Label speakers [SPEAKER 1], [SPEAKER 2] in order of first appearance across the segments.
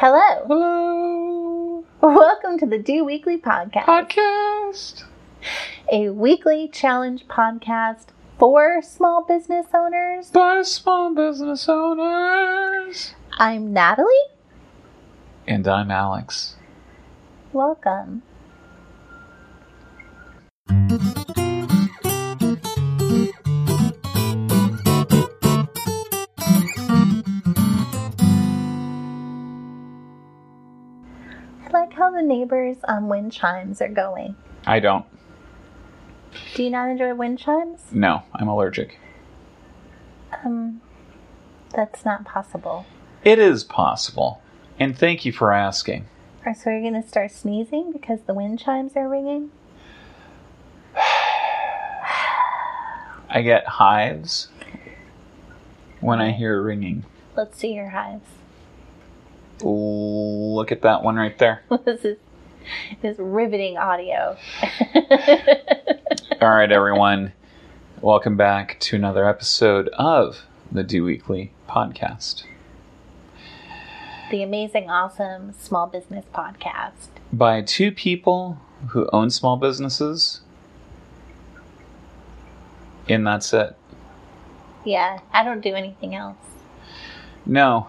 [SPEAKER 1] Hello.
[SPEAKER 2] Hello.
[SPEAKER 1] Welcome to the Do Weekly Podcast,
[SPEAKER 2] Podcast.
[SPEAKER 1] a weekly challenge podcast for small business owners.
[SPEAKER 2] By small business owners.
[SPEAKER 1] I'm Natalie.
[SPEAKER 2] And I'm Alex.
[SPEAKER 1] Welcome. The neighbors on wind chimes are going.
[SPEAKER 2] I don't.
[SPEAKER 1] Do you not enjoy wind chimes?
[SPEAKER 2] No, I'm allergic.
[SPEAKER 1] Um, that's not possible.
[SPEAKER 2] It is possible. And thank you for asking.
[SPEAKER 1] So you're going to start sneezing because the wind chimes are ringing?
[SPEAKER 2] I get hives when I hear ringing.
[SPEAKER 1] Let's see your hives.
[SPEAKER 2] Look at that one right there.
[SPEAKER 1] this is this riveting audio.
[SPEAKER 2] All right, everyone. Welcome back to another episode of the Do Weekly podcast
[SPEAKER 1] the amazing, awesome small business podcast
[SPEAKER 2] by two people who own small businesses. And that's it.
[SPEAKER 1] Yeah, I don't do anything else.
[SPEAKER 2] No.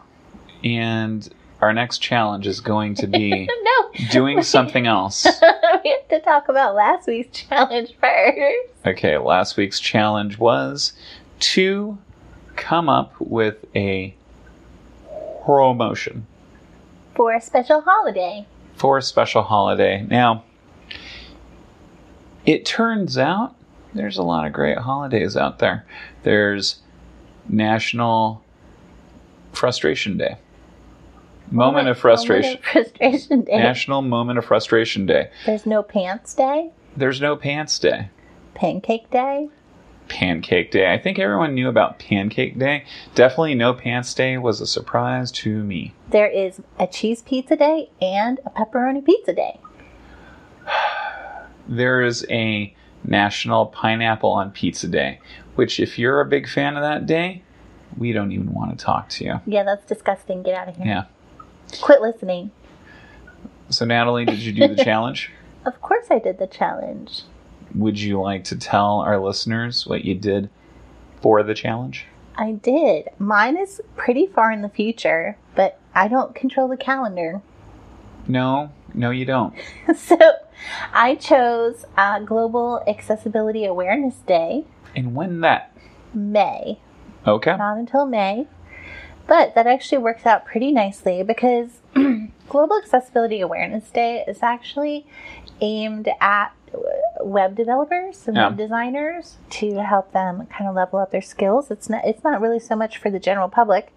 [SPEAKER 2] And our next challenge is going to be
[SPEAKER 1] no,
[SPEAKER 2] doing something else.
[SPEAKER 1] we have to talk about last week's challenge first.
[SPEAKER 2] Okay, last week's challenge was to come up with a promotion
[SPEAKER 1] for a special holiday.
[SPEAKER 2] For a special holiday. Now, it turns out there's a lot of great holidays out there. There's National Frustration Day. Moment, moment of frustration.
[SPEAKER 1] Moment of frustration day.
[SPEAKER 2] National Moment of Frustration Day.
[SPEAKER 1] There's no pants day.
[SPEAKER 2] There's no pants day.
[SPEAKER 1] Pancake day.
[SPEAKER 2] Pancake Day. I think everyone knew about Pancake Day. Definitely No Pants Day was a surprise to me.
[SPEAKER 1] There is a cheese pizza day and a pepperoni pizza day.
[SPEAKER 2] there is a National Pineapple on Pizza Day, which, if you're a big fan of that day, we don't even want to talk to you.
[SPEAKER 1] Yeah, that's disgusting. Get out of here.
[SPEAKER 2] Yeah.
[SPEAKER 1] Quit listening.
[SPEAKER 2] So, Natalie, did you do the challenge?
[SPEAKER 1] Of course, I did the challenge
[SPEAKER 2] would you like to tell our listeners what you did for the challenge?
[SPEAKER 1] I did. Mine is pretty far in the future, but I don't control the calendar.
[SPEAKER 2] No, no, you don't.
[SPEAKER 1] so I chose uh, Global Accessibility Awareness Day.
[SPEAKER 2] And when that?
[SPEAKER 1] May.
[SPEAKER 2] Okay.
[SPEAKER 1] Not until May. But that actually works out pretty nicely because Global Accessibility Awareness Day is actually aimed at web developers and yeah. web designers to help them kind of level up their skills. It's not it's not really so much for the general public.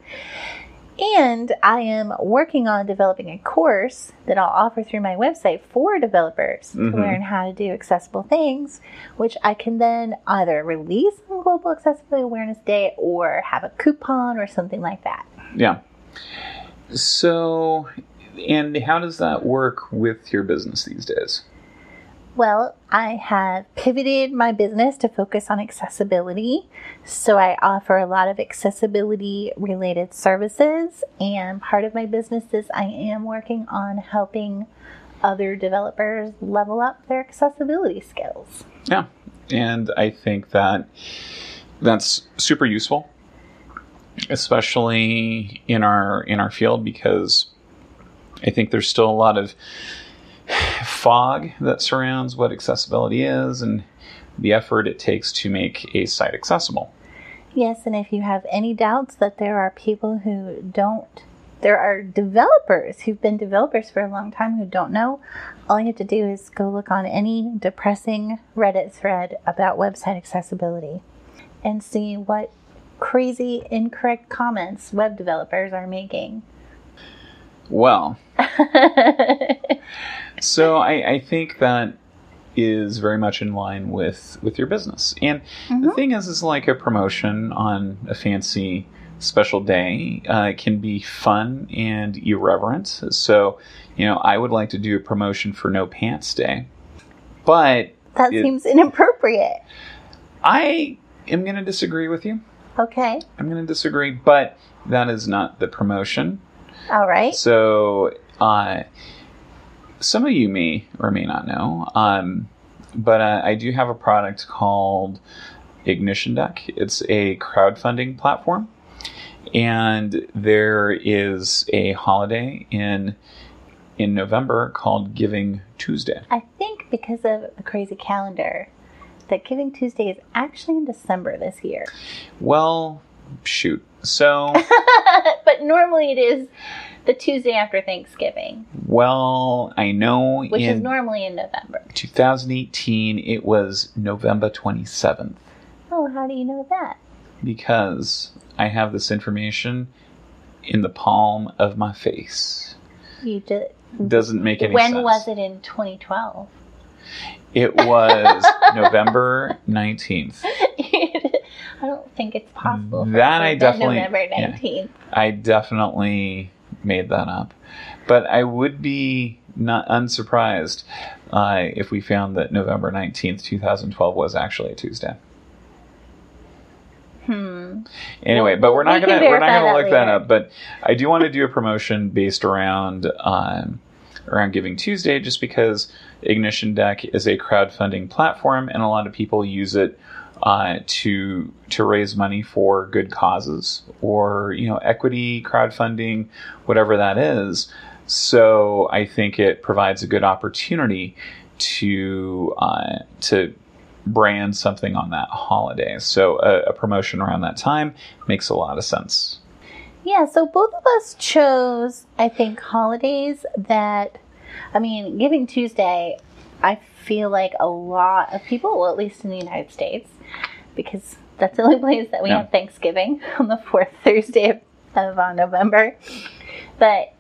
[SPEAKER 1] And I am working on developing a course that I'll offer through my website for developers mm-hmm. to learn how to do accessible things, which I can then either release on Global Accessibility Awareness Day or have a coupon or something like that.
[SPEAKER 2] Yeah. So, and how does that work with your business these days?
[SPEAKER 1] Well, I have pivoted my business to focus on accessibility. So I offer a lot of accessibility related services. And part of my business is I am working on helping other developers level up their accessibility skills.
[SPEAKER 2] Yeah. And I think that that's super useful, especially in our in our field because I think there's still a lot of fog that surrounds what accessibility is and the effort it takes to make a site accessible.
[SPEAKER 1] Yes, and if you have any doubts that there are people who don't, there are developers who've been developers for a long time who don't know, all you have to do is go look on any depressing Reddit thread about website accessibility and see what crazy incorrect comments web developers are making.
[SPEAKER 2] Well, so I, I, think that is very much in line with with your business. And mm-hmm. the thing is, is like a promotion on a fancy special day uh, can be fun and irreverent. So, you know, I would like to do a promotion for No Pants Day, but
[SPEAKER 1] that it, seems inappropriate.
[SPEAKER 2] I am going to disagree with you.
[SPEAKER 1] Okay.
[SPEAKER 2] I'm going to disagree, but that is not the promotion.
[SPEAKER 1] All right.
[SPEAKER 2] So, uh, some of you may or may not know, um, but uh, I do have a product called Ignition Deck. It's a crowdfunding platform, and there is a holiday in in November called Giving Tuesday.
[SPEAKER 1] I think because of the crazy calendar, that Giving Tuesday is actually in December this year.
[SPEAKER 2] Well, shoot. So,
[SPEAKER 1] but normally it is the Tuesday after Thanksgiving.
[SPEAKER 2] Well, I know
[SPEAKER 1] which is normally in November.
[SPEAKER 2] 2018 it was November 27th.
[SPEAKER 1] Oh, how do you know that?
[SPEAKER 2] Because I have this information in the palm of my face.
[SPEAKER 1] You just
[SPEAKER 2] doesn't make any
[SPEAKER 1] when
[SPEAKER 2] sense.
[SPEAKER 1] When was it in 2012?
[SPEAKER 2] It was November 19th.
[SPEAKER 1] I don't think it's possible.
[SPEAKER 2] That I definitely
[SPEAKER 1] November 19th. Yeah,
[SPEAKER 2] I definitely made that up. But I would be not unsurprised uh, if we found that November 19th, 2012 was actually a Tuesday.
[SPEAKER 1] Hmm.
[SPEAKER 2] Anyway, but we're not we gonna we're not gonna look that, that up. But I do want to do a promotion based around um, around Giving Tuesday, just because Ignition Deck is a crowdfunding platform, and a lot of people use it uh, to to raise money for good causes or you know equity crowdfunding, whatever that is. So I think it provides a good opportunity to uh, to brand something on that holiday. So a, a promotion around that time makes a lot of sense.
[SPEAKER 1] Yeah, so both of us chose, I think, holidays that, I mean, Giving Tuesday, I feel like a lot of people, well, at least in the United States, because that's the only place that we yeah. have Thanksgiving on the fourth Thursday of, of uh, November. But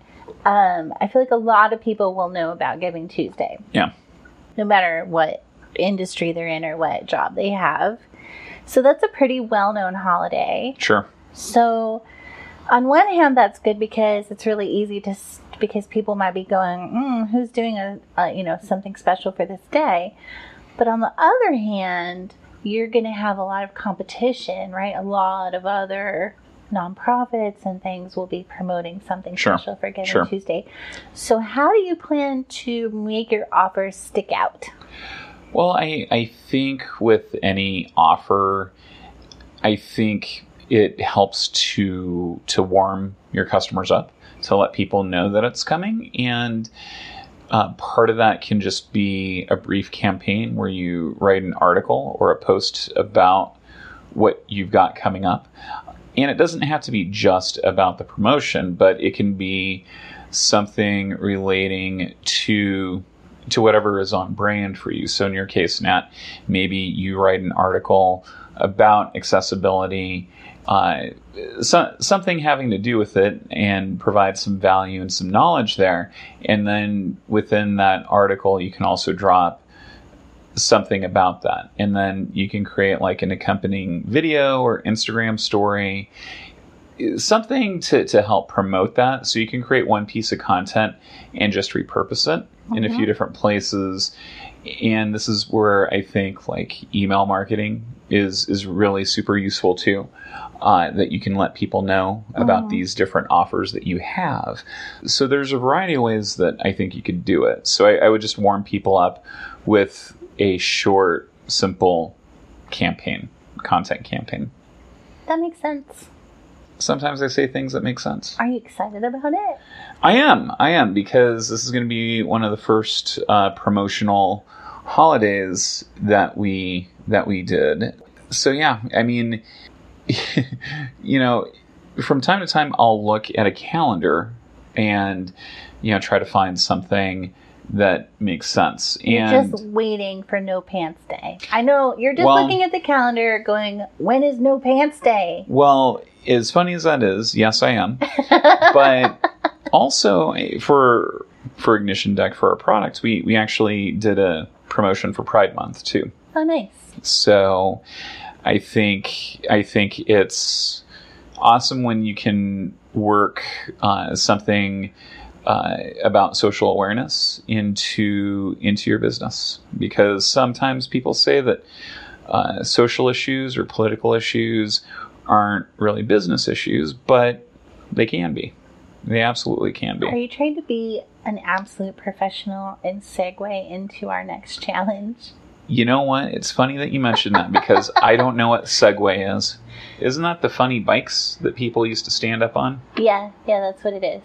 [SPEAKER 1] um, I feel like a lot of people will know about Giving Tuesday.
[SPEAKER 2] Yeah.
[SPEAKER 1] No matter what industry they're in or what job they have. So that's a pretty well known holiday.
[SPEAKER 2] Sure.
[SPEAKER 1] So, on one hand, that's good because it's really easy to because people might be going, mm, "Who's doing a, a you know something special for this day?" But on the other hand, you're going to have a lot of competition, right? A lot of other nonprofits and things will be promoting something sure. special for Giving sure. Tuesday. So, how do you plan to make your offers stick out?
[SPEAKER 2] Well, I, I think with any offer, I think it helps to to warm your customers up to let people know that it's coming and uh, part of that can just be a brief campaign where you write an article or a post about what you've got coming up. And it doesn't have to be just about the promotion, but it can be something relating to to whatever is on brand for you. So in your case, Nat, maybe you write an article about accessibility uh, so, something having to do with it and provide some value and some knowledge there. And then within that article, you can also drop something about that. And then you can create like an accompanying video or Instagram story, something to, to help promote that. So you can create one piece of content and just repurpose it in a few mm-hmm. different places. And this is where I think like email marketing is is really super useful too uh, that you can let people know about mm-hmm. these different offers that you have. So there's a variety of ways that I think you could do it. So I, I would just warm people up with a short, simple campaign, content campaign.
[SPEAKER 1] That makes sense.
[SPEAKER 2] Sometimes I say things that make sense.
[SPEAKER 1] Are you excited about it?
[SPEAKER 2] I am. I am because this is going to be one of the first uh, promotional holidays that we that we did. So yeah, I mean, you know, from time to time, I'll look at a calendar and, you know, try to find something that makes sense.
[SPEAKER 1] And you're just waiting for No Pants Day. I know you're just well, looking at the calendar going, when is No Pants Day?
[SPEAKER 2] Well, as funny as that is, yes, I am. but also for for Ignition Deck for our products, we we actually did a promotion for Pride Month too.
[SPEAKER 1] Oh, nice.
[SPEAKER 2] So I think I think it's awesome when you can work uh, something uh, about social awareness into into your business because sometimes people say that uh, social issues or political issues aren't really business issues, but they can be. They absolutely can be.
[SPEAKER 1] Are you trying to be an absolute professional and segue into our next challenge?
[SPEAKER 2] You know what? It's funny that you mentioned that because I don't know what Segway is. Isn't that the funny bikes that people used to stand up on?
[SPEAKER 1] Yeah, yeah, that's what it is.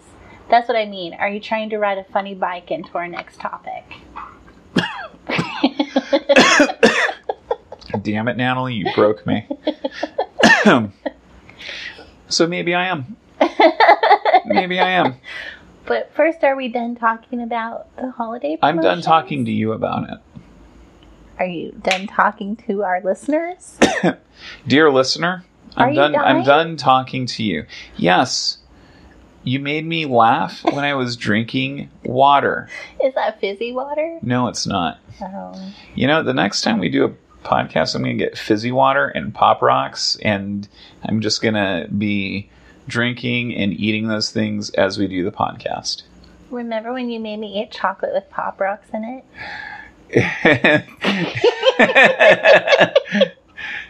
[SPEAKER 1] That's what I mean. Are you trying to ride a funny bike into our next topic?
[SPEAKER 2] Damn it, Natalie, you broke me. so maybe I am. Maybe I am.
[SPEAKER 1] But first, are we done talking about the holiday?
[SPEAKER 2] I'm done talking to you about it.
[SPEAKER 1] Are you done talking to our listeners?
[SPEAKER 2] Dear listener,
[SPEAKER 1] Are
[SPEAKER 2] I'm done I'm done talking to you. Yes. You made me laugh when I was drinking water.
[SPEAKER 1] Is that fizzy water?
[SPEAKER 2] No, it's not.
[SPEAKER 1] Oh.
[SPEAKER 2] You know, the next time we do a podcast, I'm going to get fizzy water and pop rocks, and I'm just going to be drinking and eating those things as we do the podcast.
[SPEAKER 1] Remember when you made me eat chocolate with pop rocks in it?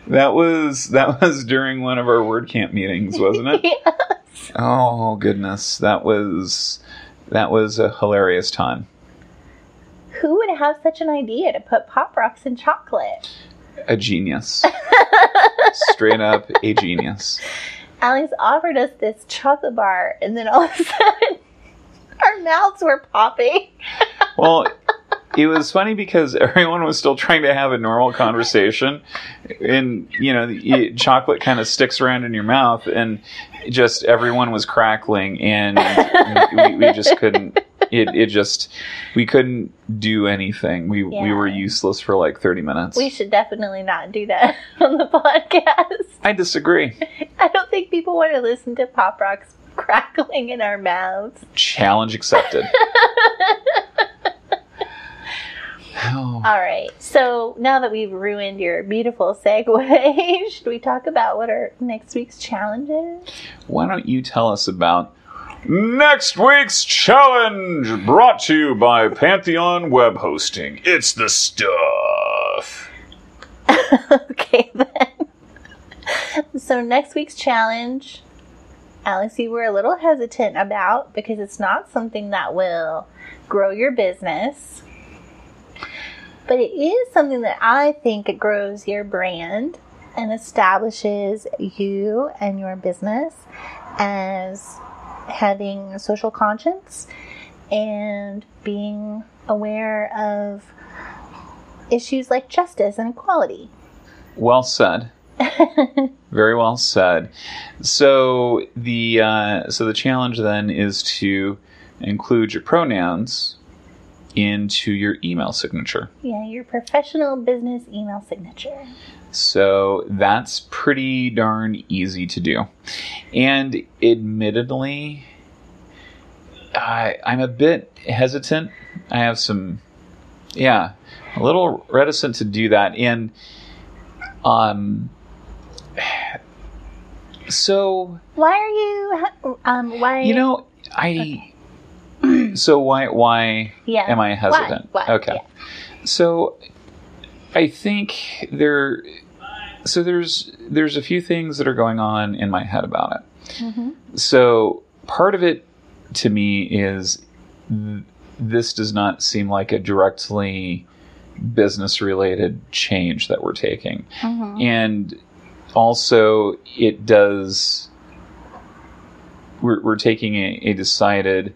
[SPEAKER 2] that was that was during one of our WordCamp meetings, wasn't it?
[SPEAKER 1] yes.
[SPEAKER 2] Oh goodness, that was that was a hilarious time.
[SPEAKER 1] Who would have such an idea to put pop rocks in chocolate?
[SPEAKER 2] A genius, straight up a genius.
[SPEAKER 1] Alex offered us this chocolate bar, and then all of a sudden, our mouths were popping.
[SPEAKER 2] Well, it was funny because everyone was still trying to have a normal conversation, and you know, the chocolate kind of sticks around in your mouth, and just everyone was crackling, and we, we just couldn't. It, it just we couldn't do anything. We we were useless for like thirty minutes.
[SPEAKER 1] We should definitely not do that on the podcast.
[SPEAKER 2] I disagree.
[SPEAKER 1] I don't think people want to listen to pop rocks crackling in our mouths.
[SPEAKER 2] Challenge accepted. Oh.
[SPEAKER 1] All right. So now that we've ruined your beautiful segue, should we talk about what our next week's challenge is?
[SPEAKER 2] Why don't you tell us about next week's challenge brought to you by Pantheon Web Hosting? It's the stuff.
[SPEAKER 1] okay, then. So next week's challenge, Alex, you were a little hesitant about because it's not something that will grow your business. But it is something that I think it grows your brand and establishes you and your business as having a social conscience and being aware of issues like justice and equality.
[SPEAKER 2] Well said. Very well said. So the uh, so the challenge then is to include your pronouns into your email signature.
[SPEAKER 1] Yeah, your professional business email signature.
[SPEAKER 2] So that's pretty darn easy to do. And admittedly, I, I'm a bit hesitant. I have some, yeah, a little reticent to do that. And, um, so,
[SPEAKER 1] Why are you? Um, why?
[SPEAKER 2] you know, I, so why, why
[SPEAKER 1] yeah.
[SPEAKER 2] am I hesitant?
[SPEAKER 1] Why? Why?
[SPEAKER 2] Okay. So I think there so there's there's a few things that are going on in my head about it.
[SPEAKER 1] Yeah. hmm
[SPEAKER 2] So part of it to me is th- this does not seem like a directly business related change that we're taking.
[SPEAKER 1] hmm
[SPEAKER 2] And also it does we're, we're taking a, a decided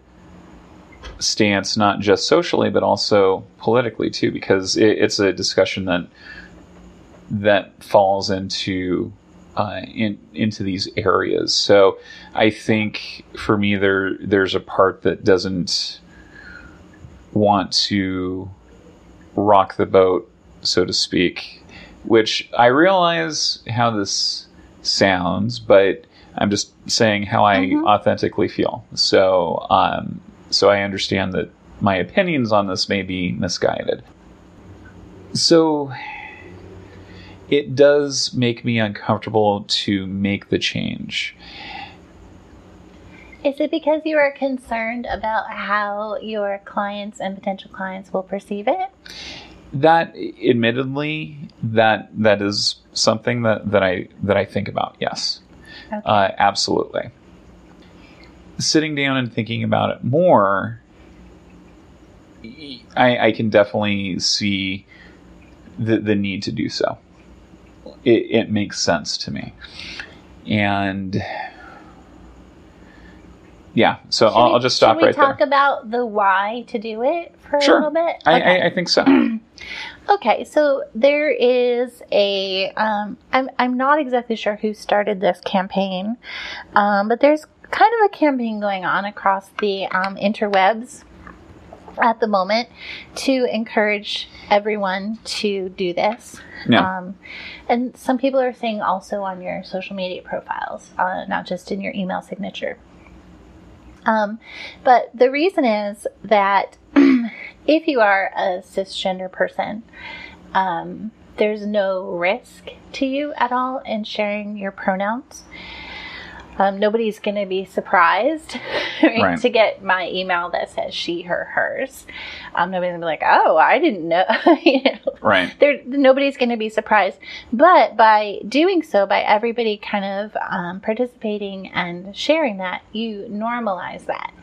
[SPEAKER 2] stance not just socially but also politically too because it, it's a discussion that that falls into uh, in, into these areas so I think for me there there's a part that doesn't want to rock the boat so to speak which I realize how this sounds, but I'm just saying how I
[SPEAKER 1] Mhm.
[SPEAKER 2] authentically feel. So, um, so I understand that my opinions on this may be misguided. So, it does make me uncomfortable to make the change.
[SPEAKER 1] Is it because you are concerned about how your clients and potential clients will perceive it?
[SPEAKER 2] That, admittedly, that that is something that, that I that I think about. Yes.
[SPEAKER 1] Okay.
[SPEAKER 2] Uh, absolutely. Sitting down and thinking about it more, I, I can definitely see the the need to do so. It, it makes sense to me, and yeah. So I'll,
[SPEAKER 1] we,
[SPEAKER 2] I'll, just stop
[SPEAKER 1] right
[SPEAKER 2] there.
[SPEAKER 1] Should we talk about the why to do it for
[SPEAKER 2] sure.
[SPEAKER 1] a little bit?
[SPEAKER 2] Okay. I, I, I think so.
[SPEAKER 1] okay, so there is a. Um, I'm I'm not exactly sure who started this campaign, um, but there's kind of a campaign going on across the um, interwebs at the moment to encourage everyone to do this.
[SPEAKER 2] Yeah.
[SPEAKER 1] Um, and some people are saying also on your social media profiles, uh, not just in your email signature. Um, but the reason is that if you are a cisgender person, um, there's no risk to you at all in sharing your pronouns. Um, nobody's going to be surprised right, right. to get my email that says she, her, hers. Um, nobody's going to be like, oh, I didn't know. you know?
[SPEAKER 2] Right.
[SPEAKER 1] There, nobody's going to be surprised. But by doing so, by everybody kind of um, participating and sharing that, you normalize that.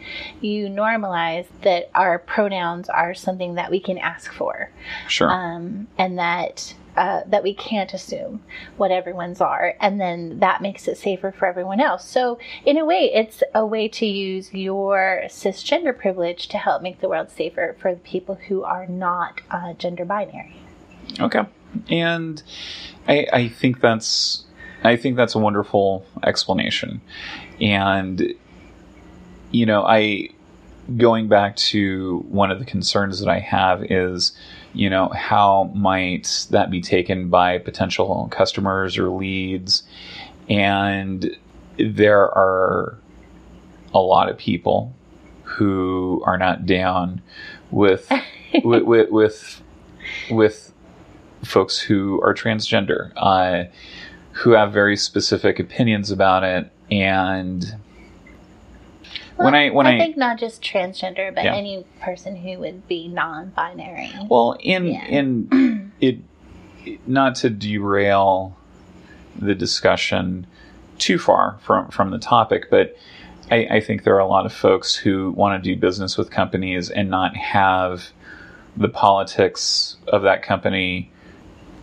[SPEAKER 1] You normalize that our pronouns are something that we can ask for.
[SPEAKER 2] Sure.
[SPEAKER 1] Um, and that uh, that we can't assume what everyone's are, and then that makes it safer for everyone else. So, in a way, it's a way to use your cisgender privilege to help make the world safer for the people who are not uh, gender binary.
[SPEAKER 2] Okay, and I, I think that's I think that's a wonderful explanation, and you know, I going back to one of the concerns that I have is you know, how might that be taken by potential customers or leads? And there are a lot of people who are not down with with, with, with with folks who are transgender, uh, who have very specific opinions about it, and
[SPEAKER 1] well, when I when I, I, think not just transgender, but yeah. any person who would be non-binary.
[SPEAKER 2] Well, in yeah. in it, not to derail the discussion too far from from the topic, but I, I think there are a lot of folks who want to do business with companies and not have the politics of that company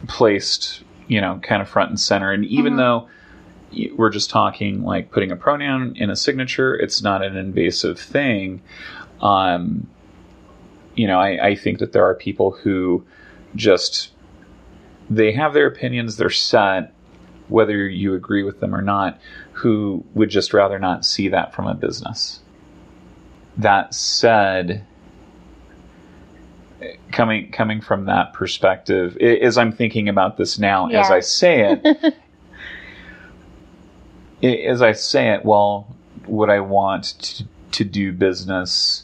[SPEAKER 2] placed, you know, kind of front and center. And even mm-hmm. though we're just talking like putting a pronoun in a signature. It's not an invasive thing. Um, you know, I, I think that there are people who just they have their opinions, they're set, whether you agree with them or not, who would just rather not see that from a business. That said, coming coming from that perspective, as I'm thinking about this now, yeah. as I say it, as I say it, well, would I want to, to do business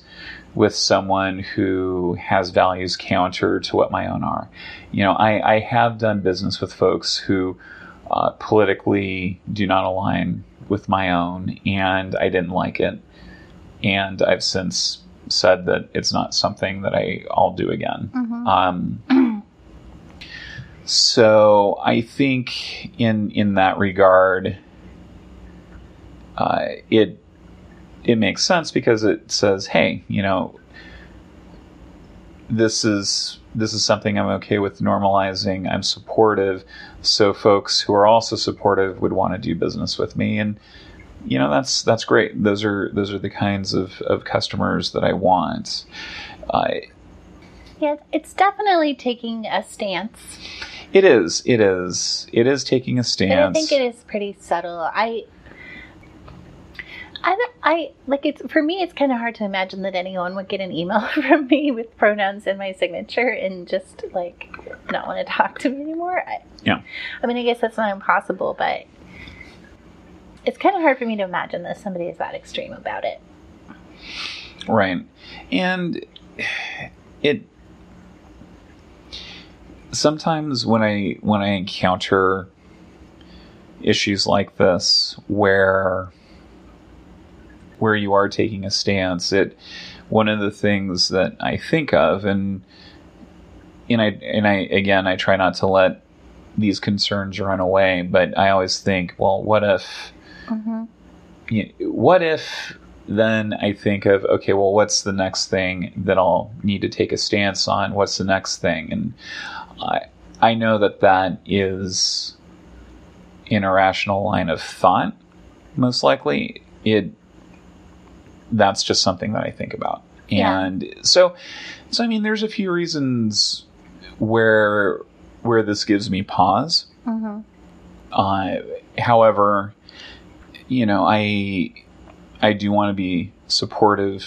[SPEAKER 2] with someone who has values counter to what my own are? You know, I, I have done business with folks who uh, politically do not align with my own, and I didn't like it. And I've since said that it's not something that I, I'll do again. Mm-hmm. Um, so I think in in that regard, uh, it it makes sense because it says, hey, you know, this is this is something I'm okay with normalizing. I'm supportive, so folks who are also supportive would want to do business with me, and you know that's that's great. Those are those are the kinds of, of customers that I want. Uh,
[SPEAKER 1] yeah, it's definitely taking a stance.
[SPEAKER 2] It is. It is. It is taking a stance. And
[SPEAKER 1] I think it is pretty subtle. I I, I like it's for me. It's kind of hard to imagine that anyone would get an email from me with pronouns in my signature and just like not want to talk to me anymore. I,
[SPEAKER 2] yeah.
[SPEAKER 1] I mean, I guess that's not impossible, but it's kind of hard for me to imagine that somebody is that extreme about it.
[SPEAKER 2] Right, and it sometimes when I when I encounter issues like this where where you are taking a stance. It one of the things that I think of, and and I and I again I try not to let these concerns run away, but I always think, well, what if, mm-hmm. you know, what if then I think of okay, well, what's the next thing that I'll need to take a stance on? What's the next thing? And I I know that that is an irrational line of thought. Most likely, it that's just something that I think about.
[SPEAKER 1] Yeah.
[SPEAKER 2] And so, so I mean, there's a few reasons where where this gives me pause.
[SPEAKER 1] hmm
[SPEAKER 2] Uh, however, you know, I I do want to be supportive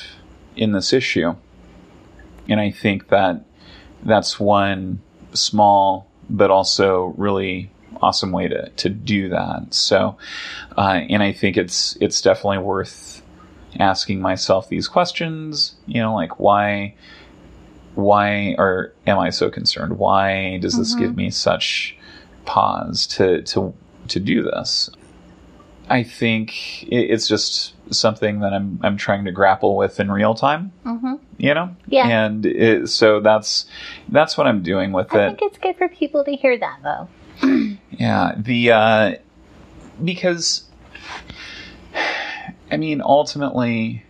[SPEAKER 2] in this issue, and I think that that's one small but also really awesome way to to do that. So, uh, and I think it's it's definitely worth asking myself these questions. You know, like why why or am I so concerned? Why does this
[SPEAKER 1] Mhm.
[SPEAKER 2] give me such pause to to to do this? I think it's just something that I'm I'm trying to grapple with in real time.
[SPEAKER 1] hmm
[SPEAKER 2] You know,
[SPEAKER 1] Yeah.
[SPEAKER 2] and it, so that's that's what I'm doing with
[SPEAKER 1] I
[SPEAKER 2] it.
[SPEAKER 1] I think it's good for people to hear that, though.
[SPEAKER 2] Yeah, the uh, because I mean, ultimately,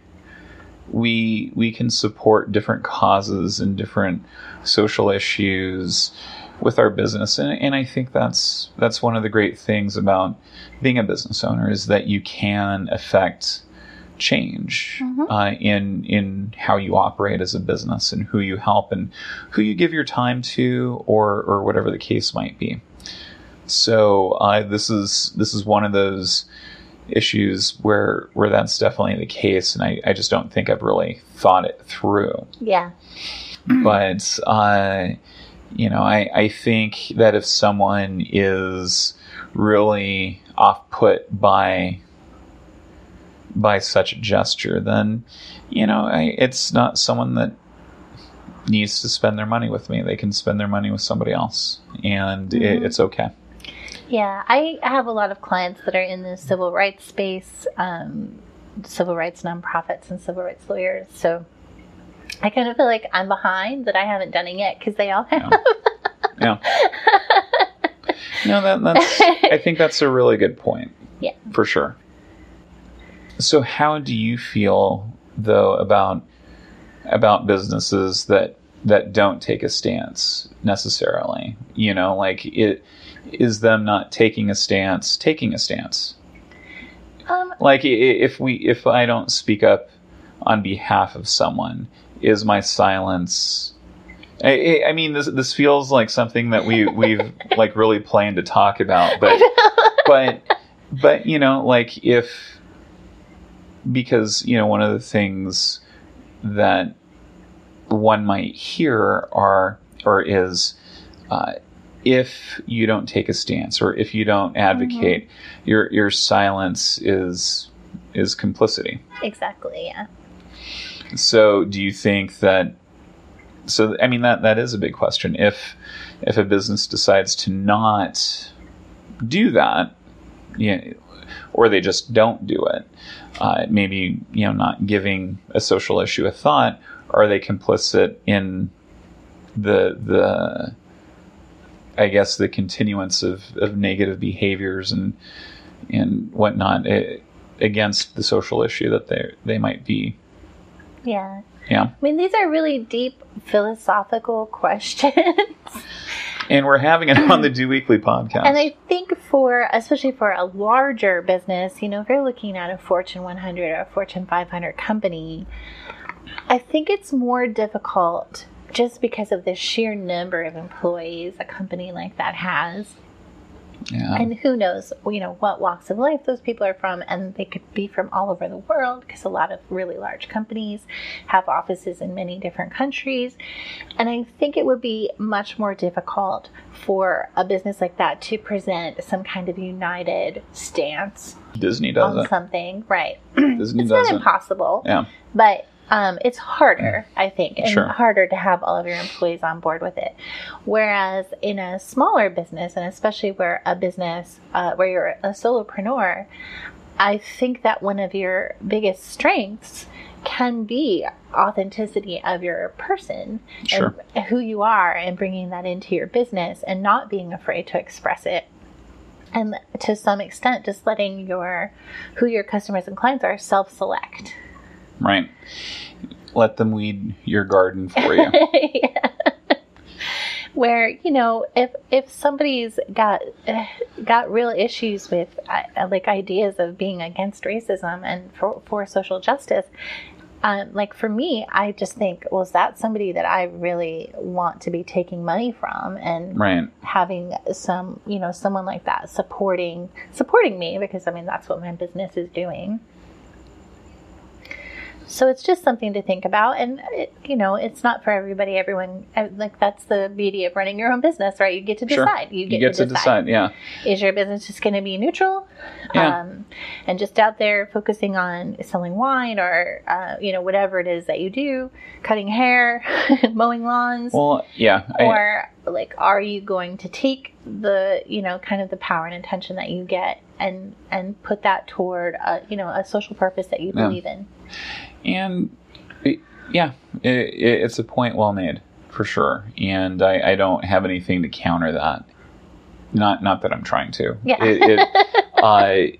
[SPEAKER 2] we we can support different causes and different social issues with our business, and, and I think that's that's one of the great things about being a business owner is that you can affect change
[SPEAKER 1] Mhm.
[SPEAKER 2] uh, in in how you operate as a business and who you help and who you give your time to or or whatever the case might be. So uh, this is this is one of those issues where where that's definitely the case, and I, I just don't think I've really thought it through.
[SPEAKER 1] Yeah.
[SPEAKER 2] But uh, you know, I, I think that if someone is really off put by by such a gesture, then you know, I, it's not someone that needs to spend their money with me. They can spend their money with somebody else, and it,
[SPEAKER 1] Mhm.
[SPEAKER 2] it's okay.
[SPEAKER 1] Yeah, I have a lot of clients that are in the civil rights space, um, civil rights nonprofits, and civil rights lawyers. So I kind of feel like I'm behind that I haven't done it yet because they all have.
[SPEAKER 2] Yeah. No, that, that's. I think that's a really good point.
[SPEAKER 1] Yeah.
[SPEAKER 2] for sure. So, how do you feel though about about businesses that that don't take a stance necessarily? You know, like it is them not taking a stance, taking a stance.
[SPEAKER 1] um,
[SPEAKER 2] Like if we if I don't speak up on behalf of someone, is my silence I, I- I mean, this this feels like something that we we've like really planned to talk about, but but but you know, like if because you know one of the things that one might hear are or is uh, if you don't take a stance or if you don't advocate, your your silence is is complicity.
[SPEAKER 1] exactly. Yeah.
[SPEAKER 2] So, do you think that? So, I mean that that is a big question. If if a business decides to not do that, yeah, or they just don't do it, uh, maybe you know not giving a social issue a thought, are they complicit in the the I guess the continuance of, of negative behaviors and and whatnot eh, against the social issue that they they might be
[SPEAKER 1] Yeah.
[SPEAKER 2] yeah.
[SPEAKER 1] I mean, these are really deep philosophical questions.
[SPEAKER 2] And we're having it on the Do Weekly podcast.
[SPEAKER 1] And I think for, especially for a larger business, you know, if you're looking at a Fortune 100 or a Fortune 500 company, I think it's more difficult just because of the sheer number of employees a company like that has.
[SPEAKER 2] yeah.
[SPEAKER 1] And who knows, you know, what walks of life those people are from, and they could be from all over the world because a lot of really large companies have offices in many different countries. And I think it would be much more difficult for a business like that to present some kind of united stance
[SPEAKER 2] Disney does
[SPEAKER 1] on
[SPEAKER 2] it.
[SPEAKER 1] something. Right.
[SPEAKER 2] Disney
[SPEAKER 1] It's
[SPEAKER 2] does
[SPEAKER 1] not impossible,
[SPEAKER 2] Yeah.
[SPEAKER 1] but um, it's harder, I think, and
[SPEAKER 2] Sure.
[SPEAKER 1] harder to have all of your employees on board with it. Whereas in a smaller business, and especially where a business uh, where you're a solopreneur, I think that one of your biggest strengths can be authenticity of your person
[SPEAKER 2] Sure.
[SPEAKER 1] and who you are and bringing that into your business and not being afraid to express it and to some extent just letting your who your customers and clients are self-select
[SPEAKER 2] Right. Let them weed your garden for you. yeah.
[SPEAKER 1] Where you know, if if somebody's got got real issues with uh, like ideas of being against racism and for for social justice, um, like for me, I just think, well, is that somebody that I really want to be taking money from and
[SPEAKER 2] right.
[SPEAKER 1] having some, you know, someone like that supporting supporting me because I mean that's what my business is doing. So it's just something to think about, and it, you know, it's not for everybody. Everyone like that's the beauty of running your own business, right? You get to decide.
[SPEAKER 2] Sure. You, get you get, to, to decide. decide. Yeah.
[SPEAKER 1] Is your business just going to be neutral, yeah. um, and just out there focusing on selling wine or uh, you know whatever it is that you do, cutting hair, mowing lawns?
[SPEAKER 2] Well, yeah.
[SPEAKER 1] I, or like, are you going to take the you know kind of the power and intention that you get and and put that toward a, you know a social purpose that you believe yeah. in?
[SPEAKER 2] And it, yeah, it, it's a point well made for sure. And I, I, don't have anything to counter that. Not not that I'm trying to.
[SPEAKER 1] Yeah.
[SPEAKER 2] It, I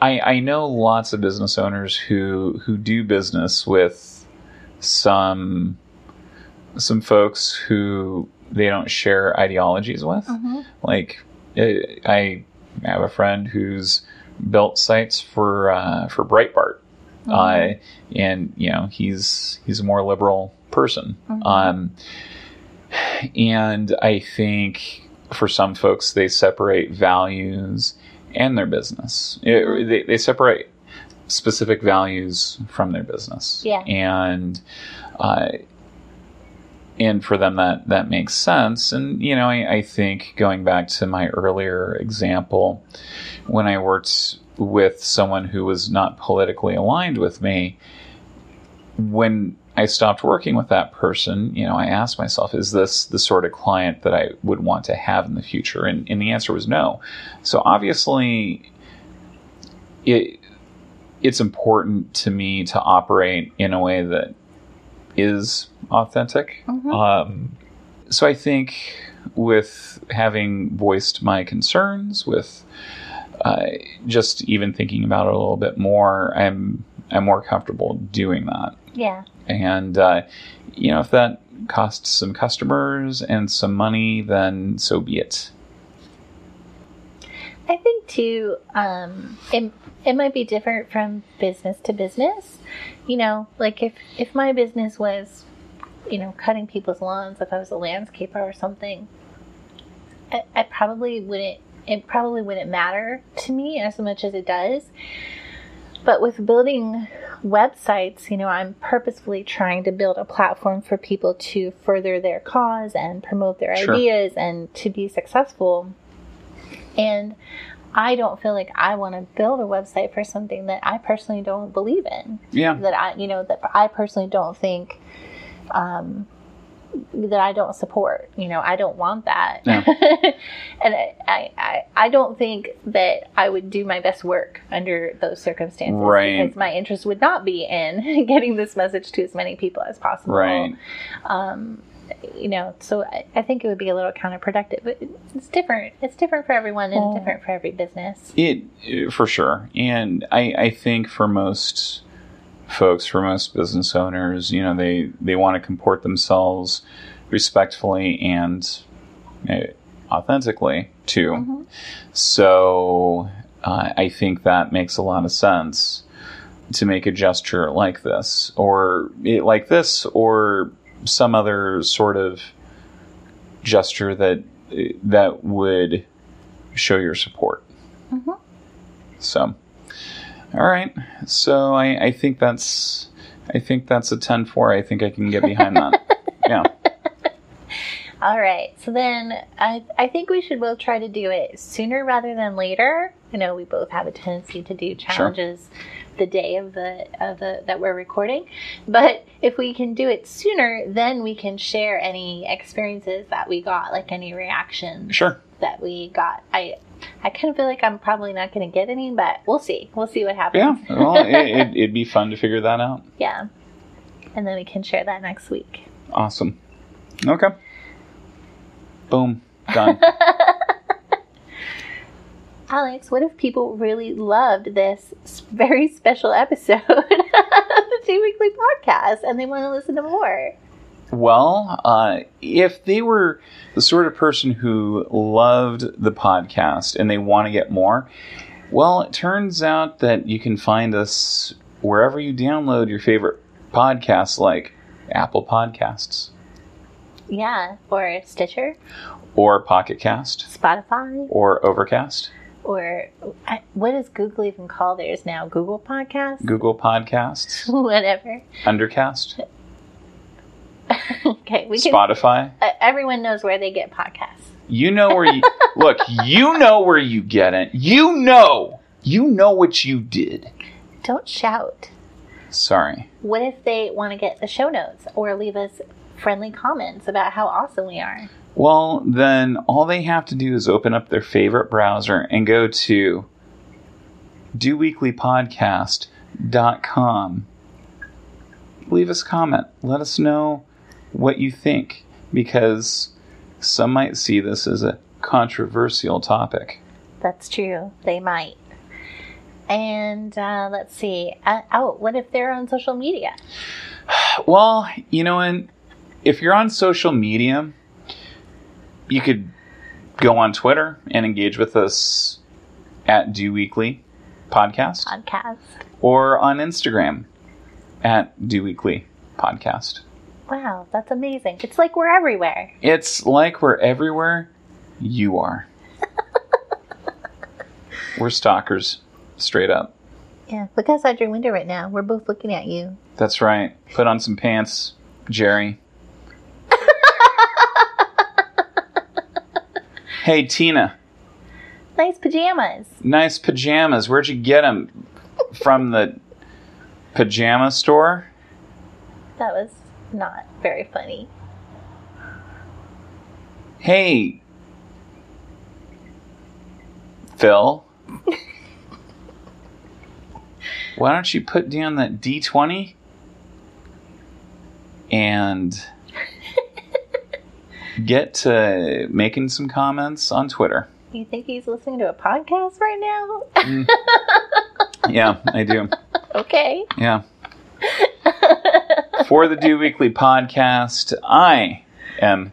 [SPEAKER 2] I know lots of business owners who who do business with some some folks who they don't share ideologies with. Mm-hmm. Like I have a friend who's built sites for uh, for Breitbart, mm-hmm. uh, and you know he's he's a more liberal person. Mm-hmm. Um, and I think for some folks they separate values and their business. It, mm-hmm. they, they separate specific values from their business.
[SPEAKER 1] Yeah,
[SPEAKER 2] and. Uh, and for them that that makes sense and you know I, I, think going back to my earlier example when i worked with someone who was not politically aligned with me, when I stopped working with that person, you know, I asked myself, is this the sort of client that I would want to have in the future? And, and the answer was no. So obviously, it it's important to me to operate in a way that is authentic. Mm-hmm. Um, so I think with having voiced my concerns, with uh, just even thinking about it a little bit more, I'm I'm more comfortable doing that.
[SPEAKER 1] Yeah.
[SPEAKER 2] And uh, you know, if that costs some customers and some money, then so be it.
[SPEAKER 1] I think too, um, it it might be different from business to business. You know, like if if my business was, you know, cutting people's lawns, if I was a landscaper or something, I, I probably wouldn't it probably wouldn't matter to me as much as it does. But with building websites, you know, I'm purposefully trying to build a platform for people to further their cause and promote their sure. ideas and to be successful. And I don't feel like I want to build a website for something that I personally don't believe in.
[SPEAKER 2] Yeah.
[SPEAKER 1] That I, you know, that I personally don't think um, that I don't support. You know, I don't want that. and I, I, I don't think that I would do my best work under those circumstances.
[SPEAKER 2] Right.
[SPEAKER 1] Because my interest would not be in getting this message to as many people as possible.
[SPEAKER 2] Right.
[SPEAKER 1] Um, you know, so I, I, think it would be a little counterproductive. But it's different. It's different for everyone and well, different for every business.
[SPEAKER 2] It, for sure. And I, I think for most folks, for most business owners, you know, they, they want to comport themselves respectfully and uh, authentically too. Mm-hmm. So uh, I think that makes a lot of sense to make a gesture like this, or like this, or some other sort of gesture that that would show your support. Mm-hmm. So. All right. So I, I think that's I think that's a 10-4. I think I can get behind that. yeah.
[SPEAKER 1] All right. So then I, I think we should both try to do it sooner rather than later. I know we both have a tendency to do challenges sure. The day of the of the that we're recording. But if we can do it sooner, then we can share any experiences that we got, like any reactions
[SPEAKER 2] sure.
[SPEAKER 1] that we got. I I kind of feel like I'm probably not going to get any, but we'll see. We'll see what happens.
[SPEAKER 2] Yeah, well, it, would be fun to figure that out.
[SPEAKER 1] Yeah, and then we can share that next week.
[SPEAKER 2] Awesome. Okay. Boom. Done.
[SPEAKER 1] Alex, what if people really loved this very special episode? Of the Do Weekly podcast and they want to listen to more.
[SPEAKER 2] Well, uh, if they were the sort of person who loved the podcast and they want to get more, well, it turns out that you can find us wherever you download your favorite podcasts, like Apple Podcasts.
[SPEAKER 1] Yeah, or Stitcher.
[SPEAKER 2] Or Pocket Cast.
[SPEAKER 1] Spotify.
[SPEAKER 2] Or Overcast.
[SPEAKER 1] Or what does Google even call theirs now? Google Podcasts?
[SPEAKER 2] Google Podcasts.
[SPEAKER 1] Whatever.
[SPEAKER 2] Undercast.
[SPEAKER 1] okay,
[SPEAKER 2] we can, Spotify.
[SPEAKER 1] Uh, everyone knows where they get podcasts.
[SPEAKER 2] You know where you look. You know where you get it. You know. You know what you did.
[SPEAKER 1] Don't shout.
[SPEAKER 2] Sorry.
[SPEAKER 1] What if they want to get the show notes or leave us friendly comments about how awesome we are?
[SPEAKER 2] Well, then all they have to do is open up their favorite browser and go to doweeklypodcast.com. Leave us a comment. Let us know what you think because some might see this as a controversial topic.
[SPEAKER 1] That's true. They might. And uh, let's see. Uh, oh, what if they're on social media?
[SPEAKER 2] Well, you know, and if you're on social media, you could go on Twitter and engage with us at Do Weekly Podcast.
[SPEAKER 1] Podcast.
[SPEAKER 2] Or on Instagram at Do Weekly Podcast.
[SPEAKER 1] Wow, that's amazing. It's like we're everywhere.
[SPEAKER 2] It's like we're everywhere you are. we're stalkers, straight up.
[SPEAKER 1] Yeah, look outside your window right now. We're both looking at you.
[SPEAKER 2] That's right. Put on some pants, Jerry. Hey, Tina.
[SPEAKER 1] Nice pajamas.
[SPEAKER 2] Nice pajamas. Where'd you get them? From the pajama store?
[SPEAKER 1] That was not very funny.
[SPEAKER 2] Hey, Phil. Why don't you put down that D20 and get to making some comments on Twitter?
[SPEAKER 1] You think he's listening to a podcast right now?
[SPEAKER 2] mm. Yeah, I do.
[SPEAKER 1] Okay.
[SPEAKER 2] Yeah. For the Do Weekly podcast, I am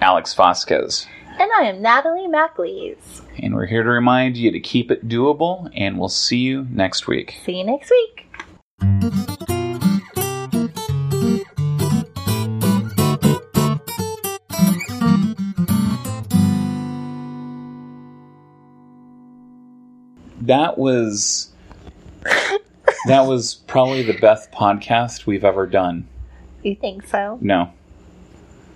[SPEAKER 2] Alex Vasquez.
[SPEAKER 1] And I am Natalie MacLees.
[SPEAKER 2] And we're here to remind you to keep it doable, and we'll see you next week.
[SPEAKER 1] See you next week.
[SPEAKER 2] That was that was probably the best podcast we've ever done.
[SPEAKER 1] You think so?
[SPEAKER 2] No.